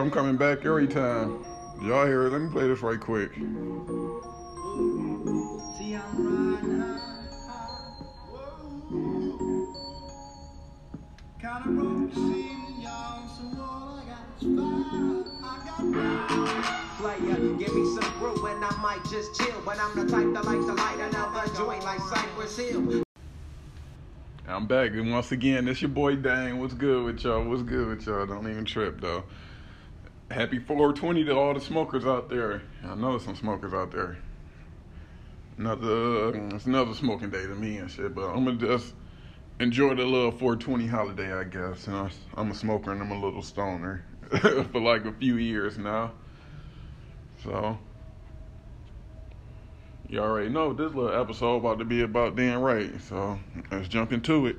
I'm coming back every time. Y'all hear it? Let me play this right quick. See, I'm riding high, high, whoa. Kinda broke the uh, ceiling, y'all, so all I got is fire. I got Player, give me some brew and I might just chill. But I'm the type that like to light another joint like Cypress Hill. I'm back, and once again, it's your boy Dang. What's good with y'all? What's good with y'all? Don't even trip though. Happy 420 to all the smokers out there. I know there's some smokers out there. Another, it's another smoking day to me and shit. But I'm gonna just enjoy the little 420 holiday, I guess. You know, I'm a smoker and I'm a little stoner for like a few years now. So you already know this little episode about to be about Dan right. So let's jump into it.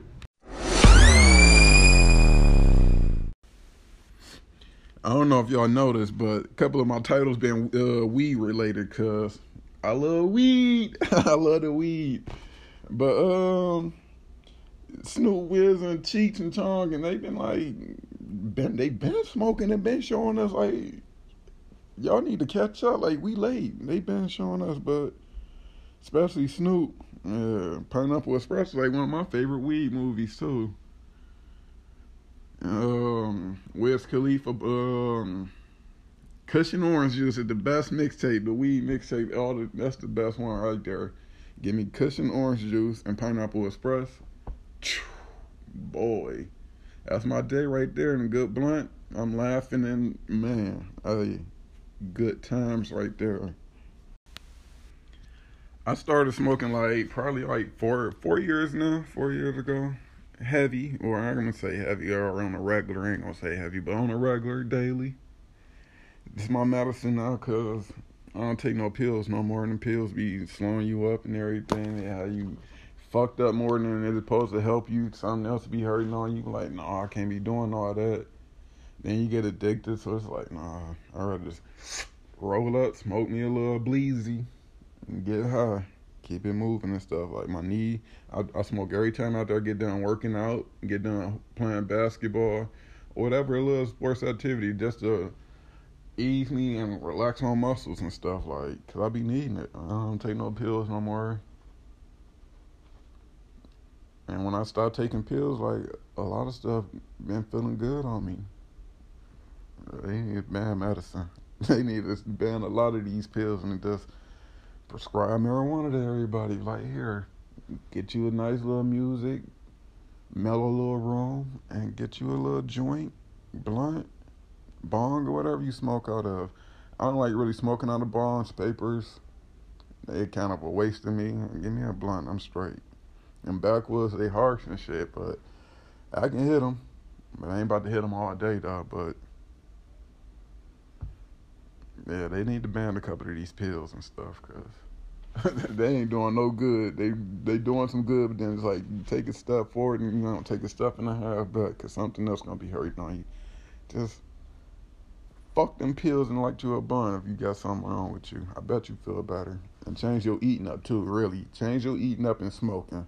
I don't know if y'all noticed, but a couple of my titles been uh, weed related, cause I love weed. I love the weed. But um, Snoop Wiz and Cheech and Chong, and they've been like, been they been smoking and been showing us like, y'all need to catch up. Like we late. They've been showing us, but especially Snoop. Yeah, Pineapple Express like one of my favorite weed movies too. Um, Wiz Khalifa, um, Kush & Orange Juice is the best mixtape, the weed mixtape. All the, that's the best one right there. Give me Kush & Orange Juice and Pineapple Express. Boy, that's my day right there. And a good blunt. I'm laughing and man, I good times right there. I started smoking like probably like four four years now, four years ago. Heavy, or I'm gonna say heavy, or on a regular. I ain't gonna say heavy, but on a regular daily. It's my medicine now, cause I don't take no pills no more. And pills be slowing you up and everything. And how you fucked up more than it's supposed to help you. Something else be hurting on you. Like, nah, I can't be doing all that. Then you get addicted, so it's like, nah, I'd rather just roll up, smoke me a little bleezy and get high, keep it moving and stuff. Like my knee, I, I smoke every time out there. Get done working out, get done playing basketball, whatever little sports activity, just to ease me and relax my muscles and stuff. Like, cause I be needing it. I don't take no pills no more. And when I start taking pills, like a lot of stuff been feeling good on me. They need bad medicine. They need to ban a lot of these pills and just prescribe marijuana to everybody. Like here, get you a nice little music, mellow little room, and get you a little joint, blunt, bong, or whatever you smoke out of. I don't like really smoking out of bongs, papers. They kind of a waste of me. Give me a blunt, I'm straight. And backwoods, they harsh and shit, but I can hit them. But I ain't about to hit them all day, though. But yeah, they need to ban a couple of these pills and stuff, cause they ain't doing no good. They they doing some good, but then it's like you take a step forward and you don't take a step and a half back, cause something else gonna be hurting on you. Just fuck them pills and like you a bun if you got something wrong with you. I bet you feel better. And change your eating up too. Really, change your eating up and smoking.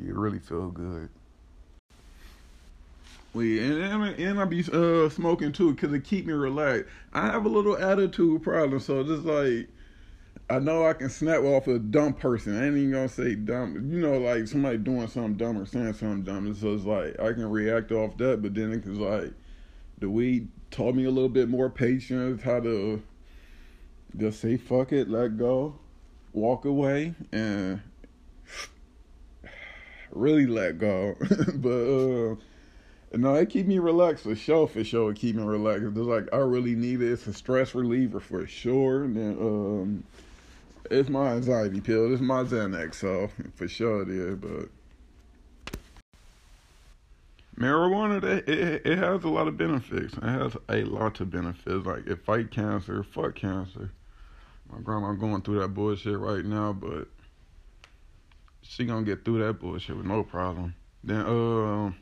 You really feel good. We and, and and I be uh smoking too because it keep me relaxed. I have a little attitude problem, so just like I know I can snap off a dumb person. I ain't even gonna say dumb. You know, like somebody doing something dumb or saying something dumb. So it's like I can react off that, but then it's like the weed taught me a little bit more patience, how to just say fuck it, let go, walk away, and really let go. but uh no, it keep me relaxed for sure. For sure, it keep me relaxed. It's like I really need it. It's a stress reliever for sure. And then um, it's my anxiety pill. It's my Xanax. So for sure it is. But marijuana, it, it, it has a lot of benefits. It has a lot of benefits. Like it fight cancer. Fuck cancer. My grandma going through that bullshit right now, but she gonna get through that bullshit with no problem. Then um.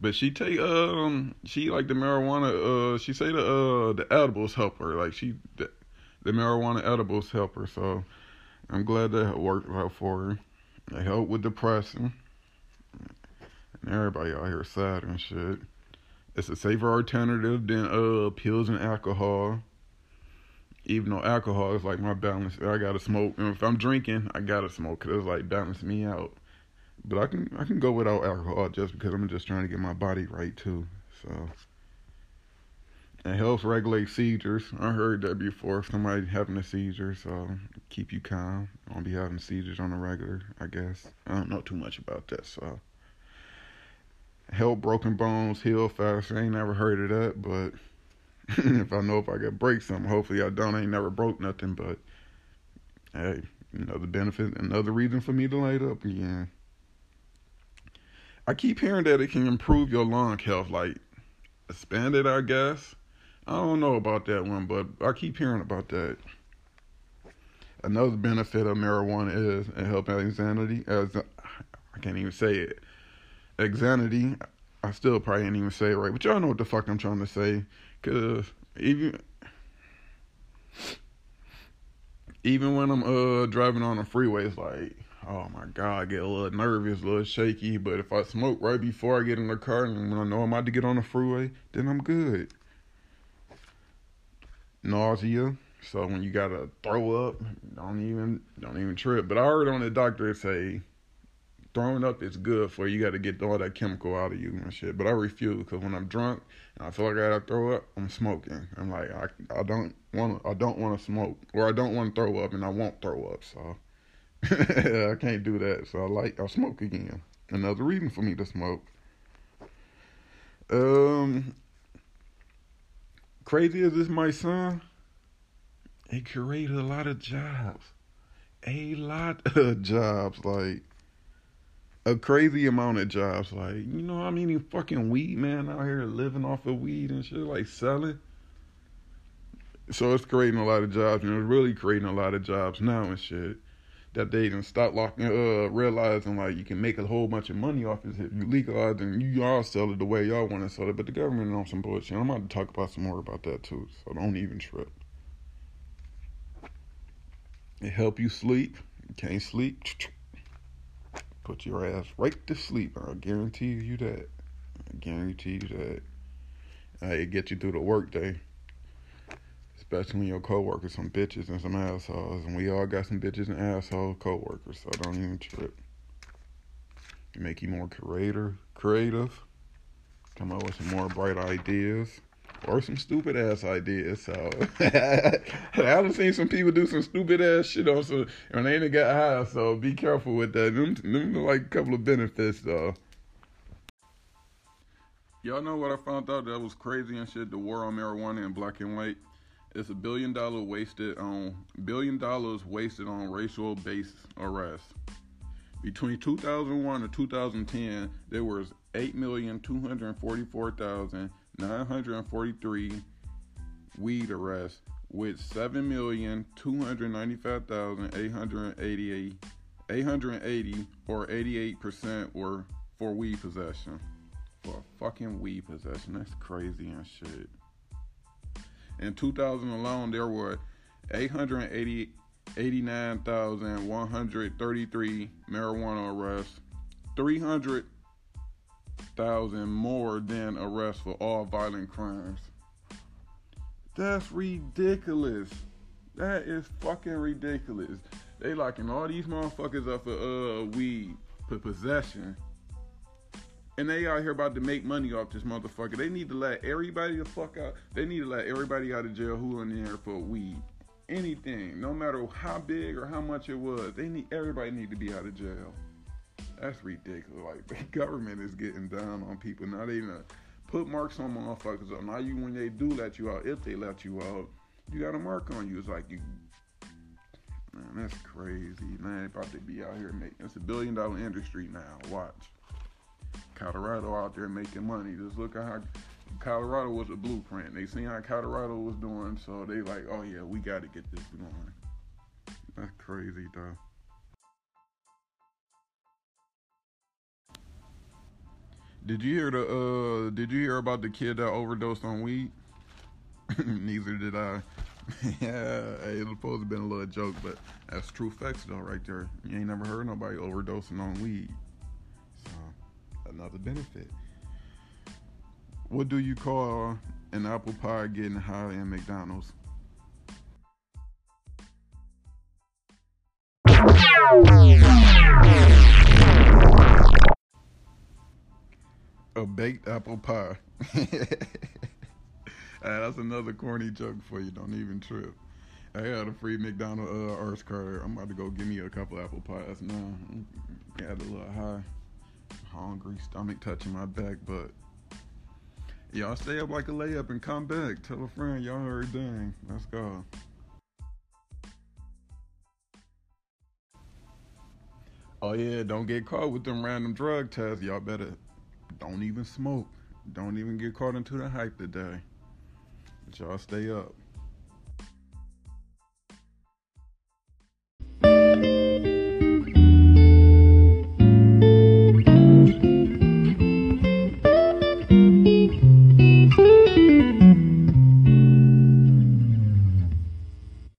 But she take um she like the marijuana uh she say the uh the edibles help her like she the, the marijuana edibles help her so I'm glad that worked out for her. They help with depression. And everybody out here sad and shit. It's a safer alternative than uh pills and alcohol. Even though alcohol is like my balance, I gotta smoke. And if I'm drinking, I gotta smoke because it's like balance me out. But I can I can go without alcohol just because I'm just trying to get my body right too. So it helps regulate seizures. I heard that before. Somebody having a seizure, so keep you calm. I don't be having seizures on a regular. I guess I don't know too much about that, so help broken bones heal faster. I ain't never heard of that, but if I know if I could break something, hopefully I don't. I ain't never broke nothing, but hey, another benefit, another reason for me to light up again. I keep hearing that it can improve your lung health, like expand it, I guess. I don't know about that one, but I keep hearing about that. Another benefit of marijuana is it helps anxiety. As I can't even say it, anxiety. I still probably ain't even say it right, but y'all know what the fuck I'm trying to say. Cause even even when I'm uh driving on the freeway, it's like, oh my god, I get a little nervous, a little shaky. But if I smoke right before I get in the car and when I know I'm about to get on the freeway, then I'm good. Nausea. So when you gotta throw up, don't even don't even trip. But I heard on the doctor say throwing up is good for you. Got to get all that chemical out of you and shit. But I refuse because when I'm drunk and I feel like I gotta throw up, I'm smoking. I'm like I, I don't want I don't want to smoke or I don't want to throw up and I won't throw up. So I can't do that. So I like I smoke again. Another reason for me to smoke. Um, crazy as this might sound, it created a lot of jobs. A lot of jobs, like a crazy amount of jobs. Like, you know how many fucking weed man out here living off of weed and shit, like selling? So it's creating a lot of jobs, and it's really creating a lot of jobs now and shit. That they didn't stop locking, uh, realizing like you can make a whole bunch of money off this if you legalize and you all sell it the way y'all want to sell it. But the government on some bullshit. I'm about to talk about some more about that too, so don't even trip. It help you sleep. You can't sleep. Put your ass right to sleep. I guarantee you that. I guarantee you that. Uh, it get you through the workday. Especially when your coworkers some bitches and some assholes. And we all got some bitches and asshole coworkers, so don't even trip. Make you more creator creative. Come up with some more bright ideas. Or some stupid ass ideas. So I've seen some people do some stupid ass shit on some and they ain't got high, so be careful with that. Them, them like a couple of benefits though. Y'all know what I found out that was crazy and shit, the war on marijuana in black and white. It's a billion dollar wasted on billion dollars wasted on racial based arrests. Between 2001 and 2010, there was 8,244,943 weed arrests, with 7,295,880 880 or 88% were for weed possession. For fucking weed possession. That's crazy and shit. In 2000 alone, there were 880 89,133 marijuana arrests, 300,000 more than arrests for all violent crimes. That's ridiculous. That is fucking ridiculous. They locking all these motherfuckers up for uh weed for possession. And they out here about to make money off this motherfucker. They need to let everybody the fuck out. They need to let everybody out of jail who in there for weed anything, no matter how big or how much it was. They need everybody need to be out of jail. That's ridiculous. Like the government is getting down on people. They gonna put marks on motherfuckers. Now you when they do let you out, if they let you out, you got a mark on you. It's like you Man, that's crazy. Man, they about to be out here making it's a billion dollar industry now. Watch. Colorado out there making money. Just look at how Colorado was a blueprint. They seen how Colorado was doing, so they like, oh yeah, we got to get this going. That's crazy, though. Did you hear the? uh Did you hear about the kid that overdosed on weed? Neither did I. yeah, it was supposed to have been a little joke, but that's true facts though, right there. You ain't never heard nobody overdosing on weed. Another benefit. What do you call an apple pie getting high in McDonald's? A baked apple pie. Ah, that's another corny joke for you. Don't even trip. I got a free McDonald uh, Arch card. I'm about to go give me a couple apple pies now. Got a little high, hungry, stomach touching my back, but y'all stay up like a layup and come back. Tell a friend y'all heard dang. Let's go. Oh yeah, don't get caught with them random drug tests. Y'all better don't even smoke. Don't even get caught into the hype today. But y'all stay up.